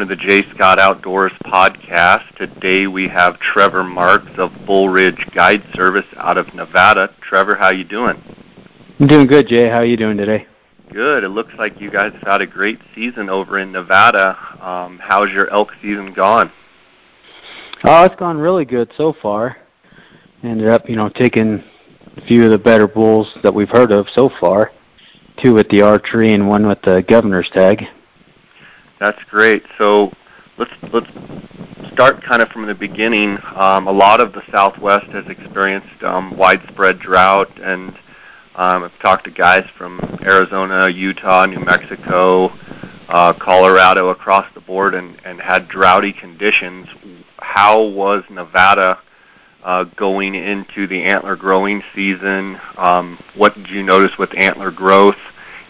welcome to the J. Scott Outdoors podcast. Today we have Trevor Marks of Bull Ridge Guide Service out of Nevada. Trevor, how you doing? I'm doing good, Jay. How are you doing today? Good. It looks like you guys have had a great season over in Nevada. Um, how's your elk season gone? Oh, it's gone really good so far. Ended up, you know, taking a few of the better bulls that we've heard of so far. Two with the archery and one with the governor's tag. That's great. So let's let's start kind of from the beginning. Um, a lot of the Southwest has experienced um, widespread drought, and um, I've talked to guys from Arizona, Utah, New Mexico, uh, Colorado, across the board, and, and had droughty conditions. How was Nevada uh, going into the antler growing season? Um, what did you notice with antler growth?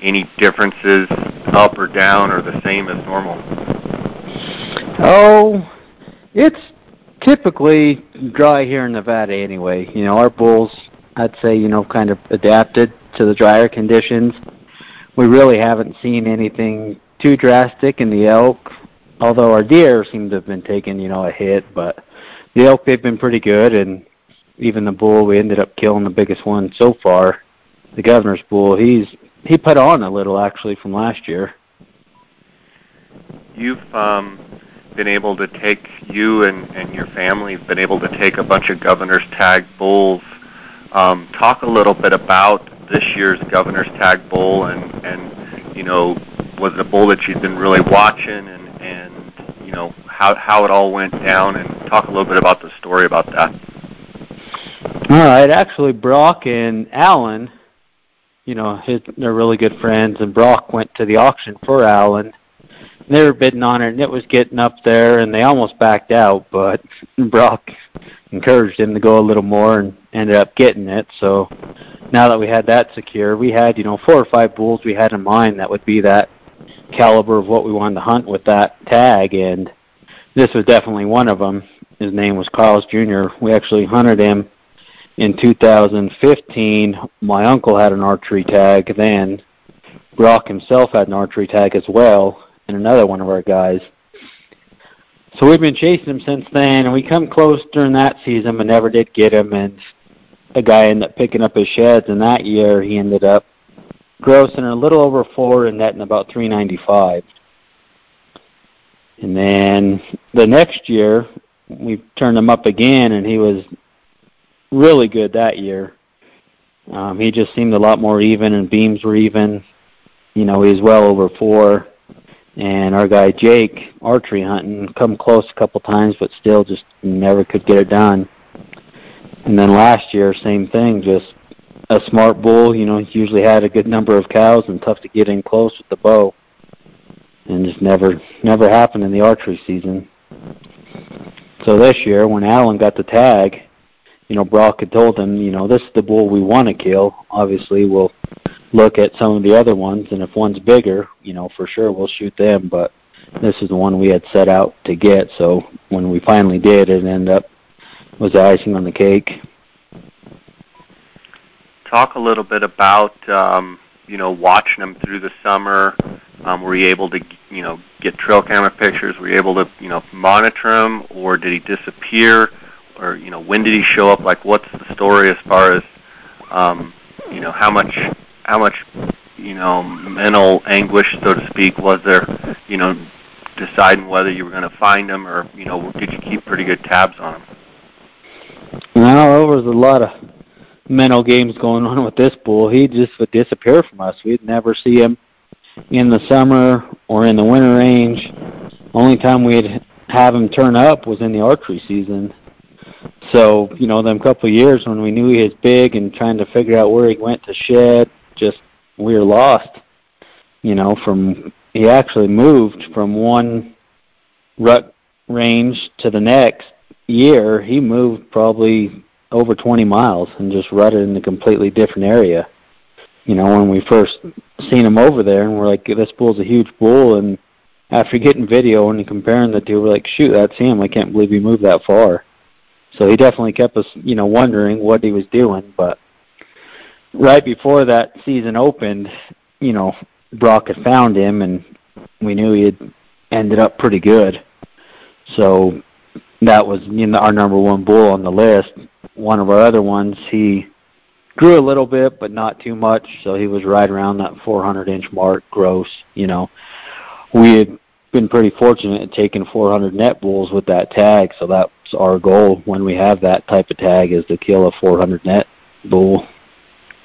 Any differences up or down or the same as normal? Oh, it's typically dry here in Nevada anyway. You know, our bulls, I'd say, you know, kind of adapted to the drier conditions. We really haven't seen anything too drastic in the elk, although our deer seem to have been taking, you know, a hit, but the elk they've been pretty good and even the bull we ended up killing the biggest one so far, the governor's bull, he's he put on a little actually from last year. You've um, been able to take you and, and your family have been able to take a bunch of governor's tag bulls. Um, talk a little bit about this year's governor's tag bull and and you know was it a bull that you'd been really watching and and you know how how it all went down and talk a little bit about the story about that. All right, actually Brock and Alan you know, his, they're really good friends, and Brock went to the auction for Alan. They were bidding on it, and it was getting up there, and they almost backed out, but Brock encouraged him to go a little more and ended up getting it. So now that we had that secure, we had, you know, four or five bulls we had in mind that would be that caliber of what we wanted to hunt with that tag, and this was definitely one of them. His name was Carlos Jr. We actually hunted him in 2015, my uncle had an archery tag then. Brock himself had an archery tag as well, and another one of our guys. So we've been chasing him since then, and we come close during that season, but never did get him. And a guy ended up picking up his sheds, and that year he ended up grossing a little over four and netting about 395. And then the next year, we turned him up again, and he was really good that year. Um, he just seemed a lot more even, and beams were even. You know, he's well over four. And our guy Jake, archery hunting, come close a couple times, but still just never could get it done. And then last year, same thing, just a smart bull. You know, he usually had a good number of cows and tough to get in close with the bow. And just never, never happened in the archery season. So this year, when Alan got the tag, you know, Brock had told him, you know, this is the bull we want to kill. Obviously, we'll look at some of the other ones, and if one's bigger, you know, for sure we'll shoot them. But this is the one we had set out to get. So when we finally did, it ended up was the icing on the cake. Talk a little bit about, um, you know, watching them through the summer. Um, were you able to, you know, get trail camera pictures? Were you able to, you know, monitor him, or did he disappear? Or you know when did he show up? Like what's the story as far as um, you know how much how much you know mental anguish, so to speak, was there? You know, deciding whether you were going to find him or you know did you keep pretty good tabs on him? No, there was a lot of mental games going on with this bull. He just would disappear from us. We'd never see him in the summer or in the winter range. Only time we'd have him turn up was in the archery season. So, you know, them couple of years when we knew he was big and trying to figure out where he went to shed, just we were lost. You know, from he actually moved from one rut range to the next year. He moved probably over 20 miles and just rutted in a completely different area. You know, when we first seen him over there, and we're like, this bull's a huge bull, and after getting video and comparing the two, we're like, shoot, that's him. I can't believe he moved that far. So he definitely kept us, you know, wondering what he was doing. But right before that season opened, you know, Brock had found him, and we knew he had ended up pretty good. So that was you know, our number one bull on the list. One of our other ones, he grew a little bit, but not too much. So he was right around that 400 inch mark gross. You know, we had been pretty fortunate at taking 400 net bulls with that tag. So that's our goal when we have that type of tag is to kill a 400 net bull.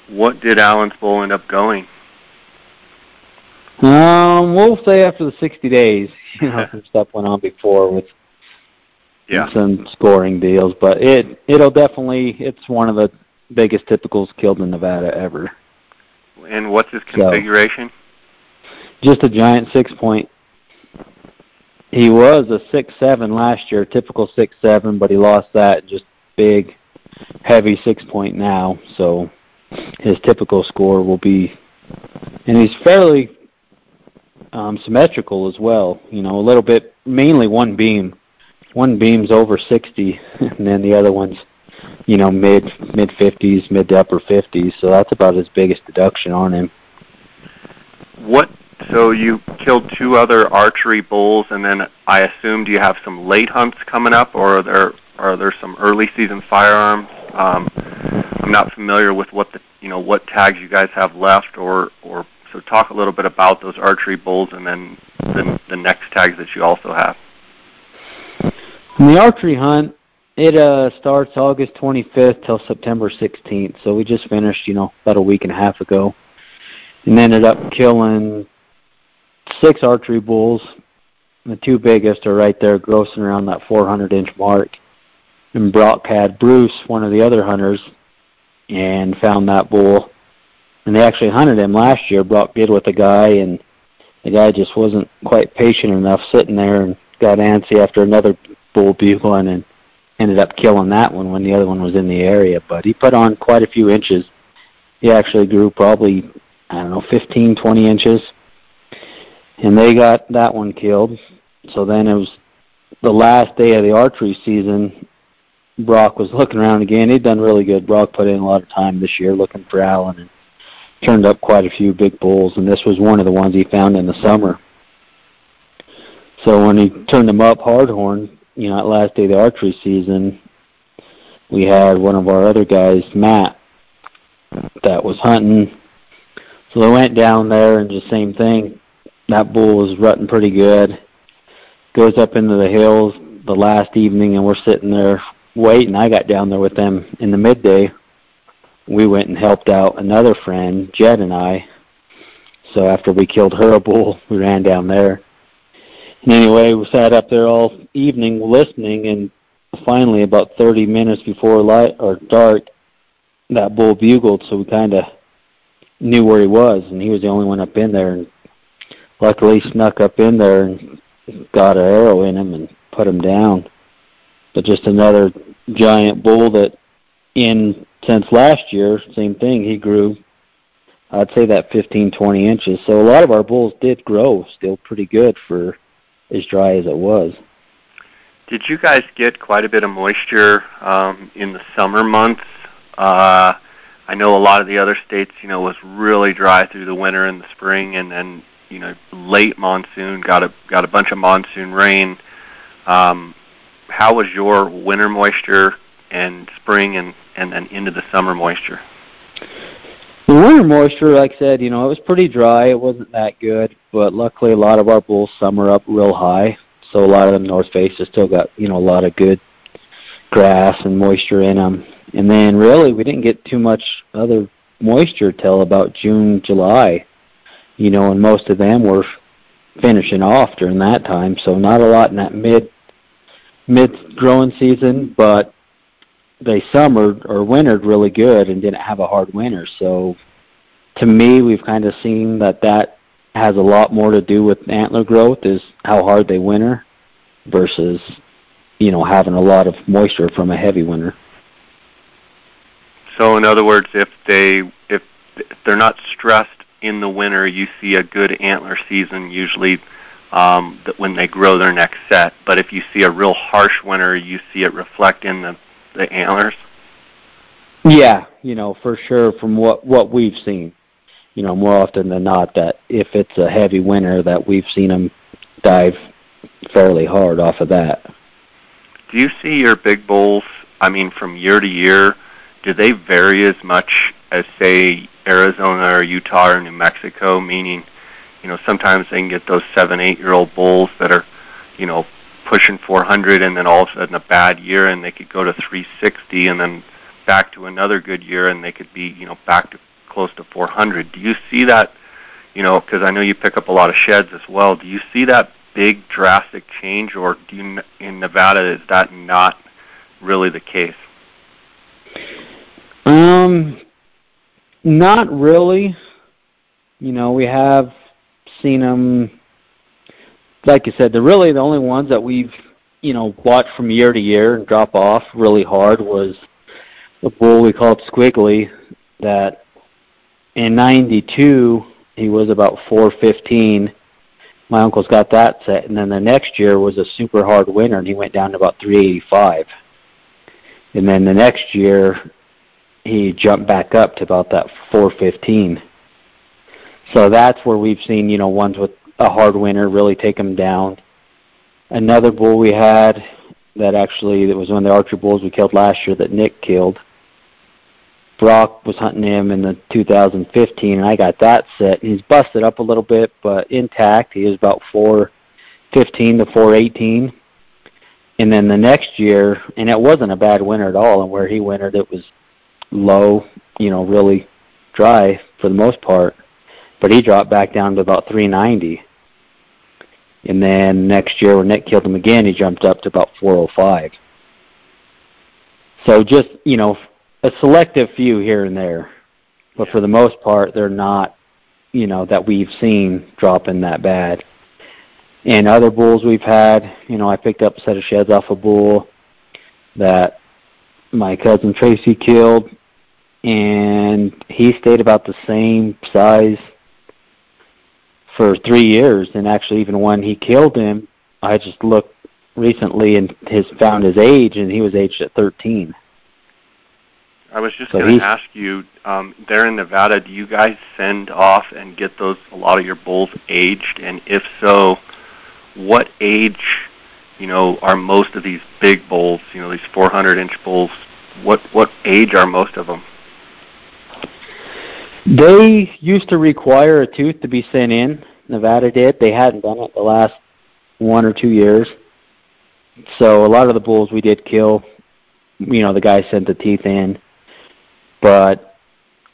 What did Alan's bull end up going? Um, we'll say after the 60 days, you know, some stuff went on before with yeah. some scoring deals, but it it'll definitely it's one of the biggest typicals killed in Nevada ever. And what's his configuration? So, just a giant six point. He was a six seven last year, typical six seven, but he lost that just big, heavy six point now. So his typical score will be, and he's fairly um, symmetrical as well. You know, a little bit, mainly one beam. One beam's over 60, and then the other one's, you know, mid mid 50s, mid to upper 50s. So that's about his biggest deduction on him. What? So you killed two other archery bulls, and then I assume do you have some late hunts coming up, or are there are there some early season firearms? Um, I'm not familiar with what the you know what tags you guys have left, or or so talk a little bit about those archery bulls and then the, the next tags that you also have. The archery hunt, it uh, starts August 25th till September 16th. So we just finished, you know, about a week and a half ago, and ended up killing six archery bulls. The two biggest are right there, grossing around that 400 inch mark. And Brock had Bruce, one of the other hunters, and found that bull and they actually hunted him last year. Brock did with a guy, and the guy just wasn't quite patient enough, sitting there and got antsy after another bull bugling and ended up killing that one when the other one was in the area. But he put on quite a few inches. He actually grew probably I don't know 15, 20 inches, and they got that one killed. So then it was the last day of the archery season. Brock was looking around again. He'd done really good. Brock put in a lot of time this year looking for Alan, and turned up quite a few big bulls, and this was one of the ones he found in the summer. So when he turned them up hardhorn, you know, last day of the archery season, we had one of our other guys, Matt, that was hunting. So they went down there and just same thing. That bull was rutting pretty good. Goes up into the hills the last evening, and we're sitting there waiting. I got down there with them in the midday we went and helped out another friend, Jed and I. So after we killed her a bull, we ran down there. And anyway, we sat up there all evening listening, and finally, about 30 minutes before light or dark, that bull bugled. So we kind of knew where he was, and he was the only one up in there. And luckily, snuck up in there and got an arrow in him and put him down. But just another giant bull that in since last year, same thing. He grew, I'd say that 15, 20 inches. So a lot of our bulls did grow still pretty good for as dry as it was. Did you guys get quite a bit of moisture um, in the summer months? Uh, I know a lot of the other states, you know, was really dry through the winter and the spring, and then you know late monsoon got a got a bunch of monsoon rain. Um, how was your winter moisture and spring and and then into the summer moisture? The winter moisture, like I said, you know, it was pretty dry. It wasn't that good, but luckily a lot of our bulls summer up real high, so a lot of them north faces still got you know a lot of good grass and moisture in them. And then really we didn't get too much other moisture till about June, July. You know, and most of them were finishing off during that time, so not a lot in that mid mid growing season, but they summered or wintered really good and didn't have a hard winter. So to me, we've kind of seen that that has a lot more to do with antler growth is how hard they winter versus you know having a lot of moisture from a heavy winter. So in other words, if they if they're not stressed in the winter, you see a good antler season usually um, that when they grow their next set. But if you see a real harsh winter, you see it reflect in the the antlers? Yeah, you know, for sure from what what we've seen. You know, more often than not that if it's a heavy winter that we've seen them dive fairly hard off of that. Do you see your big bulls? I mean, from year to year, do they vary as much as say Arizona or Utah or New Mexico? Meaning, you know, sometimes they can get those seven, eight-year-old bulls that are, you know, pushing 400, and then all of a sudden a bad year, and they could go to 360, and then back to another good year, and they could be, you know, back to close to 400. Do you see that? You know, because I know you pick up a lot of sheds as well. Do you see that big drastic change, or do you, in Nevada is that not really the case? Um, not really. You know, we have seen them. Like you said, they're really the only ones that we've, you know, watched from year to year and drop off really hard was the bull we called Squiggly that in 92 he was about 415 my uncle's got that set and then the next year was a super hard winter and he went down to about 385 and then the next year he jumped back up to about that 415 so that's where we've seen you know ones with a hard winter really take them down another bull we had that actually that was one of the archer bulls we killed last year that Nick killed Brock was hunting him in the 2015, and I got that set. He's busted up a little bit, but intact. He was about 415 to 418. And then the next year, and it wasn't a bad winter at all. And where he wintered, it was low, you know, really dry for the most part. But he dropped back down to about 390. And then next year, when Nick killed him again, he jumped up to about 405. So just you know, a selective few here and there, but for the most part, they're not, you know, that we've seen dropping that bad. And other bulls we've had, you know, I picked up a set of sheds off a bull that my cousin Tracy killed, and he stayed about the same size for three years. And actually, even when he killed him, I just looked recently and his found his age, and he was aged at 13. I was just so going to ask you, um, there in Nevada, do you guys send off and get those a lot of your bulls aged? And if so, what age, you know, are most of these big bulls? You know, these 400 inch bulls. What what age are most of them? They used to require a tooth to be sent in. Nevada did. They hadn't done it the last one or two years. So a lot of the bulls we did kill, you know, the guy sent the teeth in but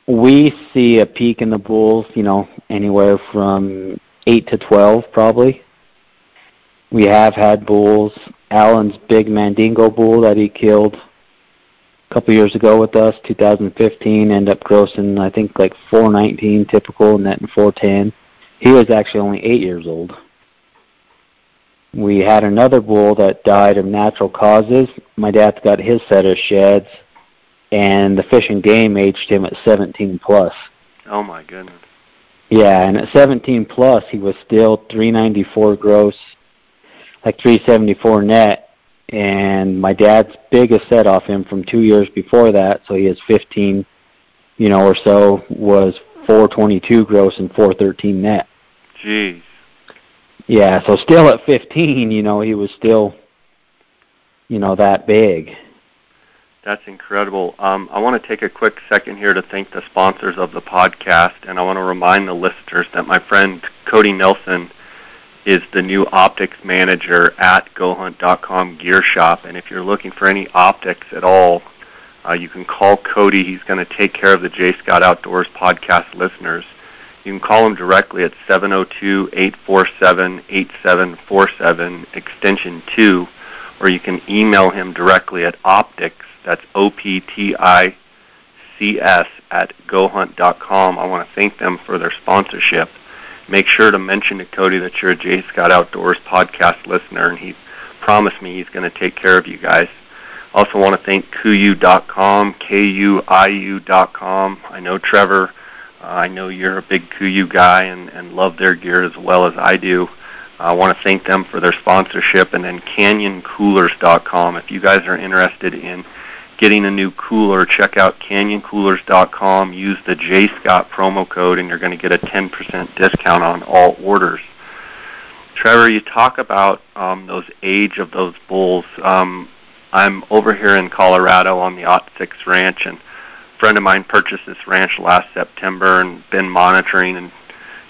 we see a peak in the bulls, you know, anywhere from eight to twelve probably. We have had bulls. Alan's big Mandingo bull that he killed a couple years ago with us, 2015, ended up grossing I think like 419 typical, netting 410. He was actually only eight years old. We had another bull that died of natural causes. My dad's got his set of sheds and the Fish and Game aged him at 17 plus. Oh my goodness. Yeah, and at 17 plus, he was still 394 gross, like 374 net. And my dad's biggest set off him from two years before that, so he has 15, you know, or so, was 422 gross and 413 net. Jeez. Yeah, so still at 15, you know, he was still, you know, that big. That's incredible. Um, I want to take a quick second here to thank the sponsors of the podcast, and I want to remind the listeners that my friend Cody Nelson is the new optics manager at GoHunt.com Gear Shop, and if you're looking for any optics at all, uh, you can call Cody. He's going to take care of the J Scott Outdoors podcast listeners. You can call him directly at 702-847-8747, extension 2, or you can email him directly at optics that's O-P-T-I-C-S at gohunt.com. I want to thank them for their sponsorship. Make sure to mention to Cody that you're a J. Scott Outdoors podcast listener, and he promised me he's going to take care of you guys. Also want to thank KUIU.com, K-U-I-U.com. I know Trevor. Uh, I know you're a big KUIU guy and, and love their gear as well as I do. I want to thank them for their sponsorship. And then CanyonCoolers.com. If you guys are interested in getting a new cooler, check out canyoncoolers.com. Use the JScott promo code, and you're going to get a 10% discount on all orders. Trevor, you talk about um, those age of those bulls. Um, I'm over here in Colorado on the Ot Six Ranch, and a friend of mine purchased this ranch last September and been monitoring and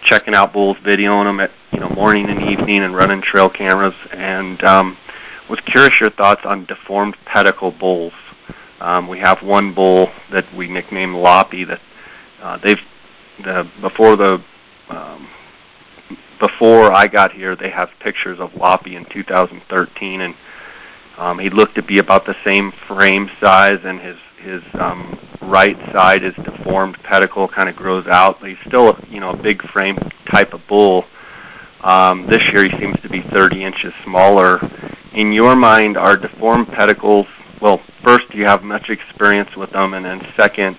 checking out bulls, videoing them at you know morning and evening, and running trail cameras. And um, was curious your thoughts on deformed pedicle bulls. Um, we have one bull that we nicknamed Loppy that uh, they've the, before the um, before I got here, they have pictures of Loppy in 2013, and um, he looked to be about the same frame size, and his his um, right side is deformed pedicle kind of grows out. But he's still you know a big frame type of bull. Um, this year he seems to be 30 inches smaller. In your mind, are deformed pedicles? Well, first, do you have much experience with them, and then second,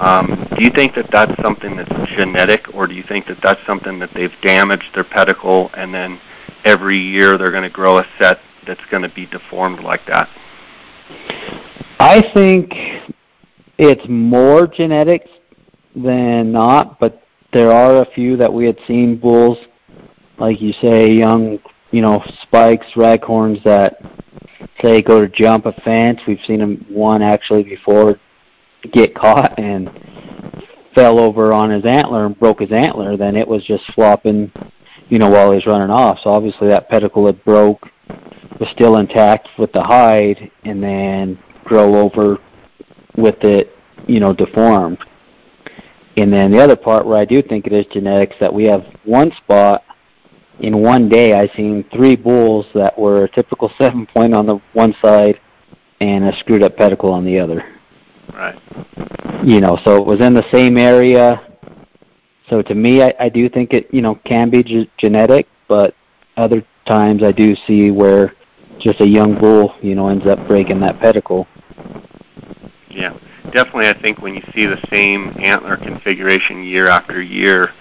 um, do you think that that's something that's genetic, or do you think that that's something that they've damaged their pedicle, and then every year they're going to grow a set that's going to be deformed like that? I think it's more genetics than not, but there are a few that we had seen bulls, like you say, young, you know, spikes, raghorns that say go to jump a fence. We've seen them one actually before get caught and fell over on his antler and broke his antler. Then it was just flopping, you know, while he's running off. So obviously that pedicle had broke, was still intact with the hide, and then grow over with it, you know, deformed. And then the other part where I do think it is genetics that we have one spot in one day I seen three bulls that were a typical seven point on the one side and a screwed up pedicle on the other. Right. You know, so it was in the same area. So to me, I, I do think it, you know, can be g- genetic, but other times I do see where just a young bull, you know, ends up breaking that pedicle. Yeah, definitely. I think when you see the same antler configuration year after year,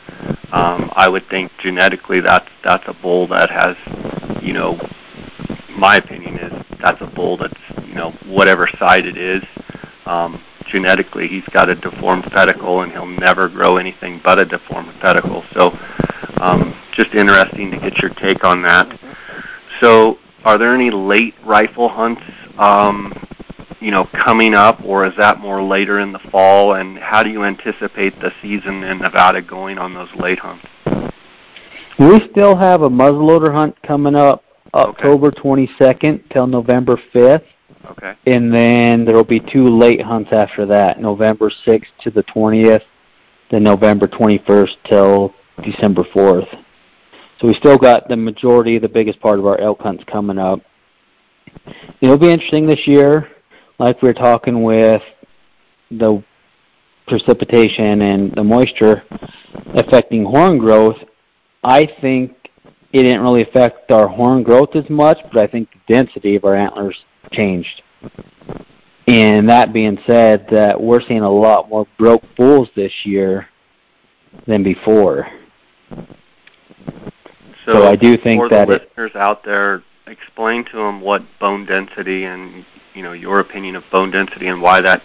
um, I would think genetically that's that's a bull that has, you know, my opinion is that's a bull that's you know whatever side it is, um, genetically he's got a deformed pedicle and he'll never grow anything but a deformed pedicle. So, um, just interesting to get your take on that. So, are there any late rifle hunts um, you know, coming up, or is that more later in the fall? And how do you anticipate the season in Nevada going on those late hunts? We still have a muzzleloader hunt coming up October okay. 22nd till November 5th. Okay. And then there will be two late hunts after that, November 6th to the 20th, then November 21st till December 4th. So we still got the majority, the biggest part of our elk hunts coming up. It'll be interesting this year like we were talking with the precipitation and the moisture affecting horn growth, I think it didn't really affect our horn growth as much, but I think the density of our antlers changed. And that being said, that we're seeing a lot more broke bulls this year than before. So, so I do think for that the it, listeners out there, explain to them what bone density and you know your opinion of bone density and why that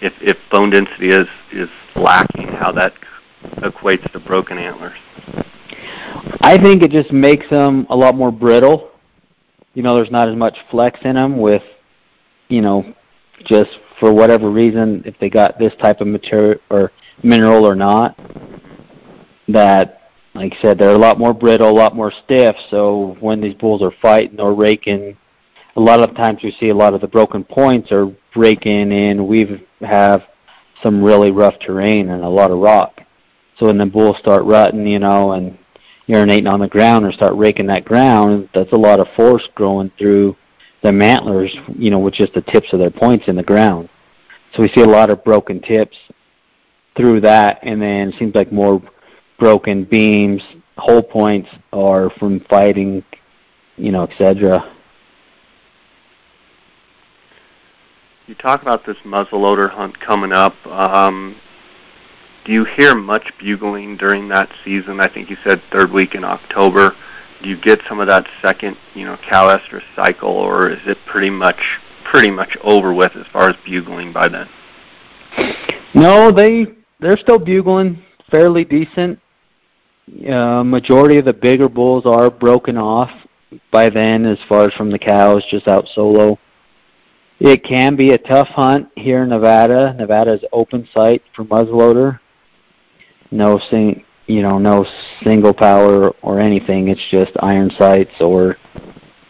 if if bone density is is lacking, how that equates to broken antlers. I think it just makes them a lot more brittle. You know, there's not as much flex in them with, you know, just for whatever reason, if they got this type of material or mineral or not, that, like I said, they're a lot more brittle, a lot more stiff. So when these bulls are fighting or raking a lot of times we see a lot of the broken points are breaking in. We have some really rough terrain and a lot of rock. So when the bulls start rutting, you know, and urinating on the ground or start raking that ground, that's a lot of force growing through the antlers, you know, with just the tips of their points in the ground. So we see a lot of broken tips through that, and then it seems like more broken beams, hole points are from fighting, you know, etc. you talk about this muzzleloader hunt coming up. Um, do you hear much bugling during that season? I think you said third week in October. Do you get some of that second, you know, cow estrus cycle, or is it pretty much pretty much over with as far as bugling by then? No, they they're still bugling fairly decent. uh, majority of the bigger bulls are broken off by then, as far as from the cows, just out solo. It can be a tough hunt here in Nevada. Nevada is open sight for muzzleloader. No sing, you know, no single power or anything. It's just iron sights or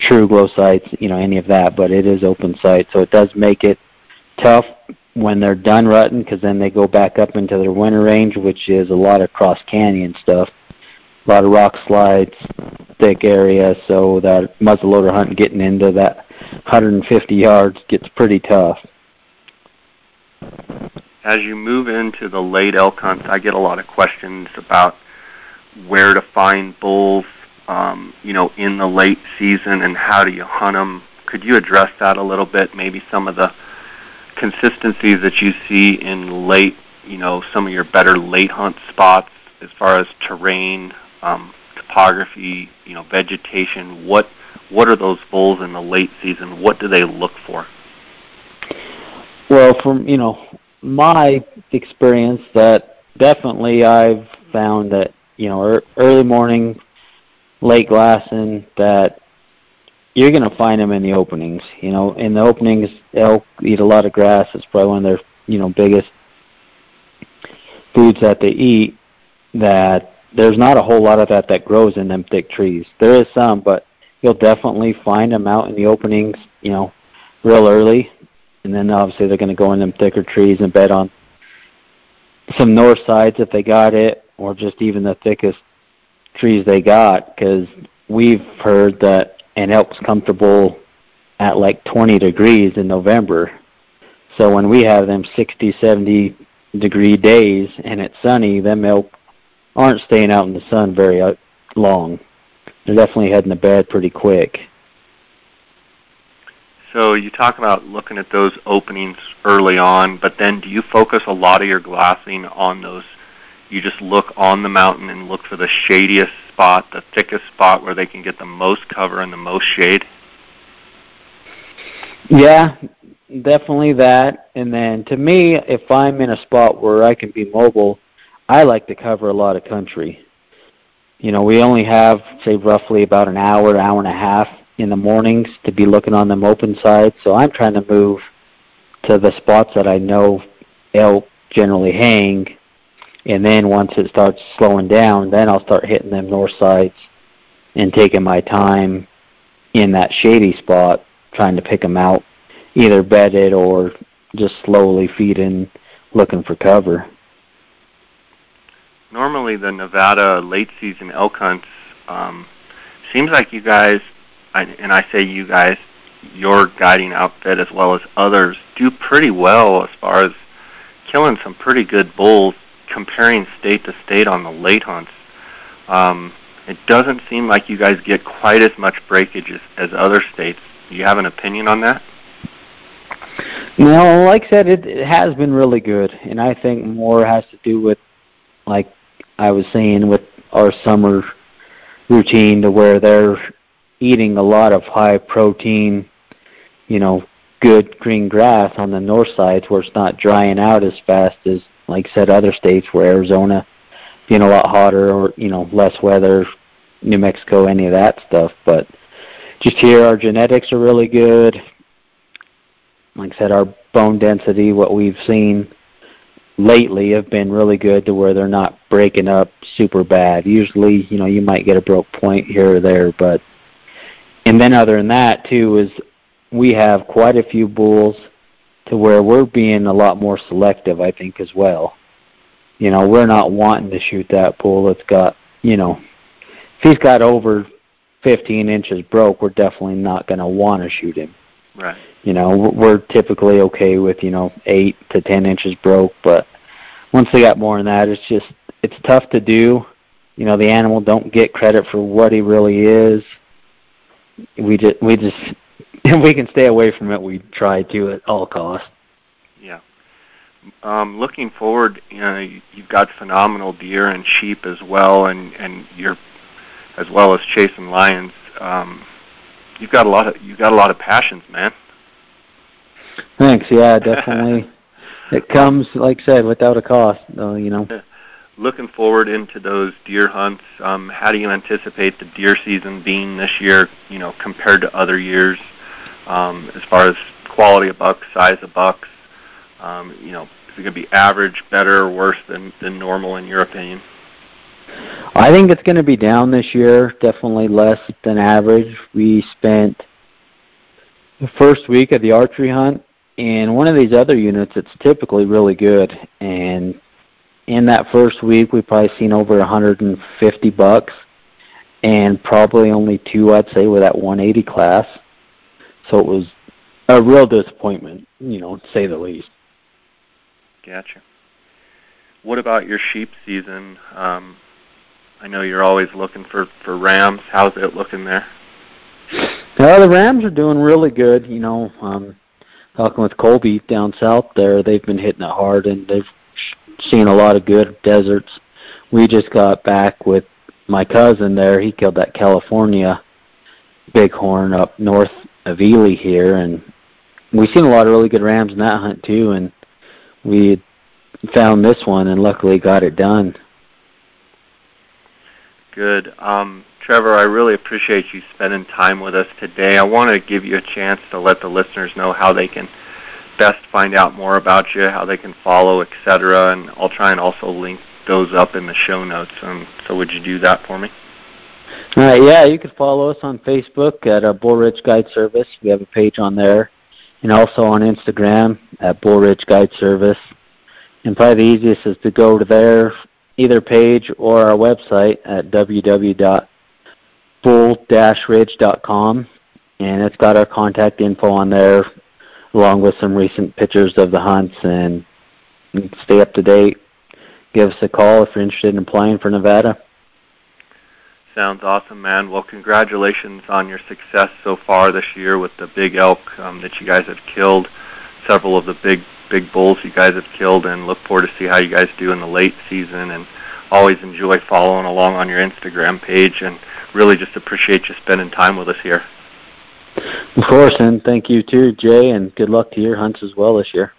TruGlo sights, you know, any of that. But it is open sight, so it does make it tough when they're done rutting because then they go back up into their winter range, which is a lot of cross canyon stuff, a lot of rock slides, thick area. So that muzzleloader hunt getting into that 150 yards gets pretty tough. As you move into the late elk hunts, I get a lot of questions about where to find bulls, um, you know, in the late season and how do you hunt them. Could you address that a little bit? Maybe some of the consistencies that you see in late, you know, some of your better late hunt spots as far as terrain, um, topography, you know, vegetation. What what are those bulls in the late season? What do they look for? Well, from you know my experience, that definitely I've found that you know early morning, late glassing, that you're going to find them in the openings. You know, in the openings, elk eat a lot of grass. It's probably one of their you know biggest foods that they eat. That there's not a whole lot of that that grows in them thick trees. There is some, but you'll definitely find them out in the openings, you know, real early. And then obviously they're going to go in them thicker trees and bed on some north sides if they got it, or just even the thickest trees they got. Because we've heard that an elk's comfortable at like 20 degrees in November. So when we have them 60, 70 degree days and it's sunny, them elk aren't staying out in the sun very uh, long they're definitely heading to bed pretty quick. So you talk about looking at those openings early on, but then do you focus a lot of your glassing on those? You just look on the mountain and look for the shadiest spot, the thickest spot where they can get the most cover and the most shade? Yeah, definitely that. And then to me, if I'm in a spot where I can be mobile, I like to cover a lot of country you know, we only have, say, roughly about an hour, hour and a half in the mornings to be looking on them open sides. So I'm trying to move to the spots that I know elk generally hang. And then once it starts slowing down, then I'll start hitting them north sides and taking my time in that shady spot trying to pick them out, either bedded or just slowly feeding, looking for cover normally the Nevada late season elk hunts um, seems like you guys, and I say you guys, your guiding outfit as well as others do pretty well as far as killing some pretty good bulls comparing state to state on the late hunts. Um, it doesn't seem like you guys get quite as much breakage as, as other states. Do you have an opinion on that? No, like I said, it, it has been really good, and I think more has to do with like I was saying with our summer routine to where they're eating a lot of high protein, you know, good green grass on the north sides where it's not drying out as fast as like said other states where Arizona being a lot hotter or, you know, less weather, New Mexico, any of that stuff. But just here our genetics are really good. Like I said, our bone density, what we've seen lately have been really good to where they're not breaking up super bad. Usually, you know, you might get a broke point here or there, but and then other than that too is we have quite a few bulls to where we're being a lot more selective, I think, as well. You know, we're not wanting to shoot that bull that's got, you know, if he's got over 15 inches broke, we're definitely not going to want to shoot him. Right. You know, we're typically okay with you know eight to ten inches broke, but once they got more than that, it's just it's tough to do. You know, the animal don't get credit for what he really is. We just we just if we can stay away from it, we try to at all costs. Yeah. Um, looking forward, you know, you've got phenomenal deer and sheep as well, and and you're as well as chasing lions. Um, you've got a lot of you've got a lot of passions, man. Thanks. Yeah, definitely. It comes, like I said, without a cost. Uh, you know. looking forward into those deer hunts, um, how do you anticipate the deer season being this year? You know, compared to other years, um, as far as quality of bucks, size of bucks. Um, you know, is it going to be average, better, or worse than than normal in your opinion? I think it's going to be down this year. Definitely less than average. We spent the first week of the archery hunt in one of these other units. It's typically really good, and in that first week, we've probably seen over 150 bucks, and probably only two, I'd say, were that 180 class. So it was a real disappointment, you know, to say the least. Gotcha. What about your sheep season? Um, I know you're always looking for for rams. How's it looking there? Uh, the Rams are doing really good. You know, um, talking with Colby down south there, they've been hitting it hard, and they've seen a lot of good deserts. We just got back with my cousin there. He killed that California bighorn up north of Ely here, and we've seen a lot of really good rams in that hunt too. And we found this one and luckily got it done. Good. Um, Trevor, I really appreciate you spending time with us today. I want to give you a chance to let the listeners know how they can best find out more about you, how they can follow, etc. And I'll try and also link those up in the show notes. Um, so would you do that for me? Yeah, you can follow us on Facebook at uh, Bull Ridge Guide Service. We have a page on there, and also on Instagram at Bull Ridge Guide Service. And probably the easiest is to go to their either page or our website at www.bull-ridge.com, and it's got our contact info on there, along with some recent pictures of the hunts, and stay up to date. Give us a call if you're interested in applying for Nevada. Sounds awesome, man. Well, congratulations on your success so far this year with the big elk um, that you guys have killed, several of the big big bulls you guys have killed, and look forward to see how you guys do in the late season. And always enjoy following along on your Instagram page, and really just appreciate you spending time with us here. Of course, and thank you too, Jay, and good luck to your hunts as well this year.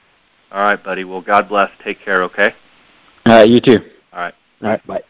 All right, buddy. Well, God bless. Take care, okay? All right, you too. All right. All right, bye.